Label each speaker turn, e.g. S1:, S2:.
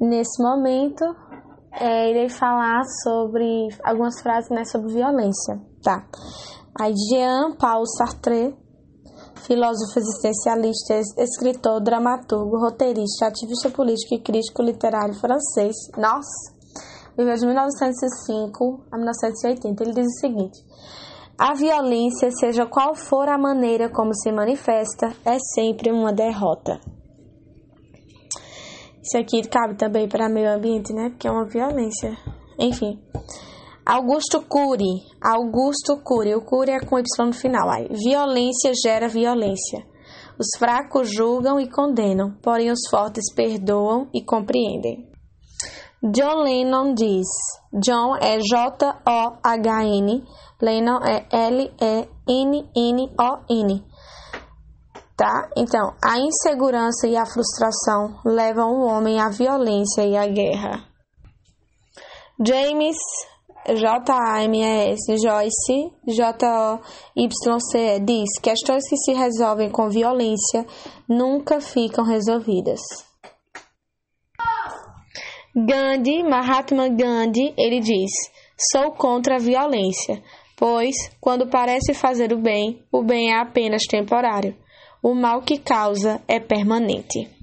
S1: Nesse momento, é, irei falar sobre algumas frases né, sobre violência, tá? Aí Jean Paul Sartre, filósofo existencialista, escritor, dramaturgo, roteirista, ativista político e crítico literário francês. Nossa! Viveu de 1905 a 1980. Ele diz o seguinte: A violência, seja qual for a maneira como se manifesta, é sempre uma derrota. Isso aqui cabe também para meio ambiente, né? Porque é uma violência. Enfim. Augusto Cury. Augusto Cury. O Cury é com Y no final. Aí. Violência gera violência. Os fracos julgam e condenam, porém os fortes perdoam e compreendem. John Lennon diz: John é J-O-H-N, Lennon é L-E-N-N-O-N. Tá? Então, a insegurança e a frustração levam o homem à violência e à guerra. James J-A-M-E-S Joyce J-O-Y-C diz: questões que se resolvem com violência nunca ficam resolvidas. Gandhi, Mahatma Gandhi, ele diz: Sou contra a violência, pois, quando parece fazer o bem, o bem é apenas temporário. O mal que causa é permanente.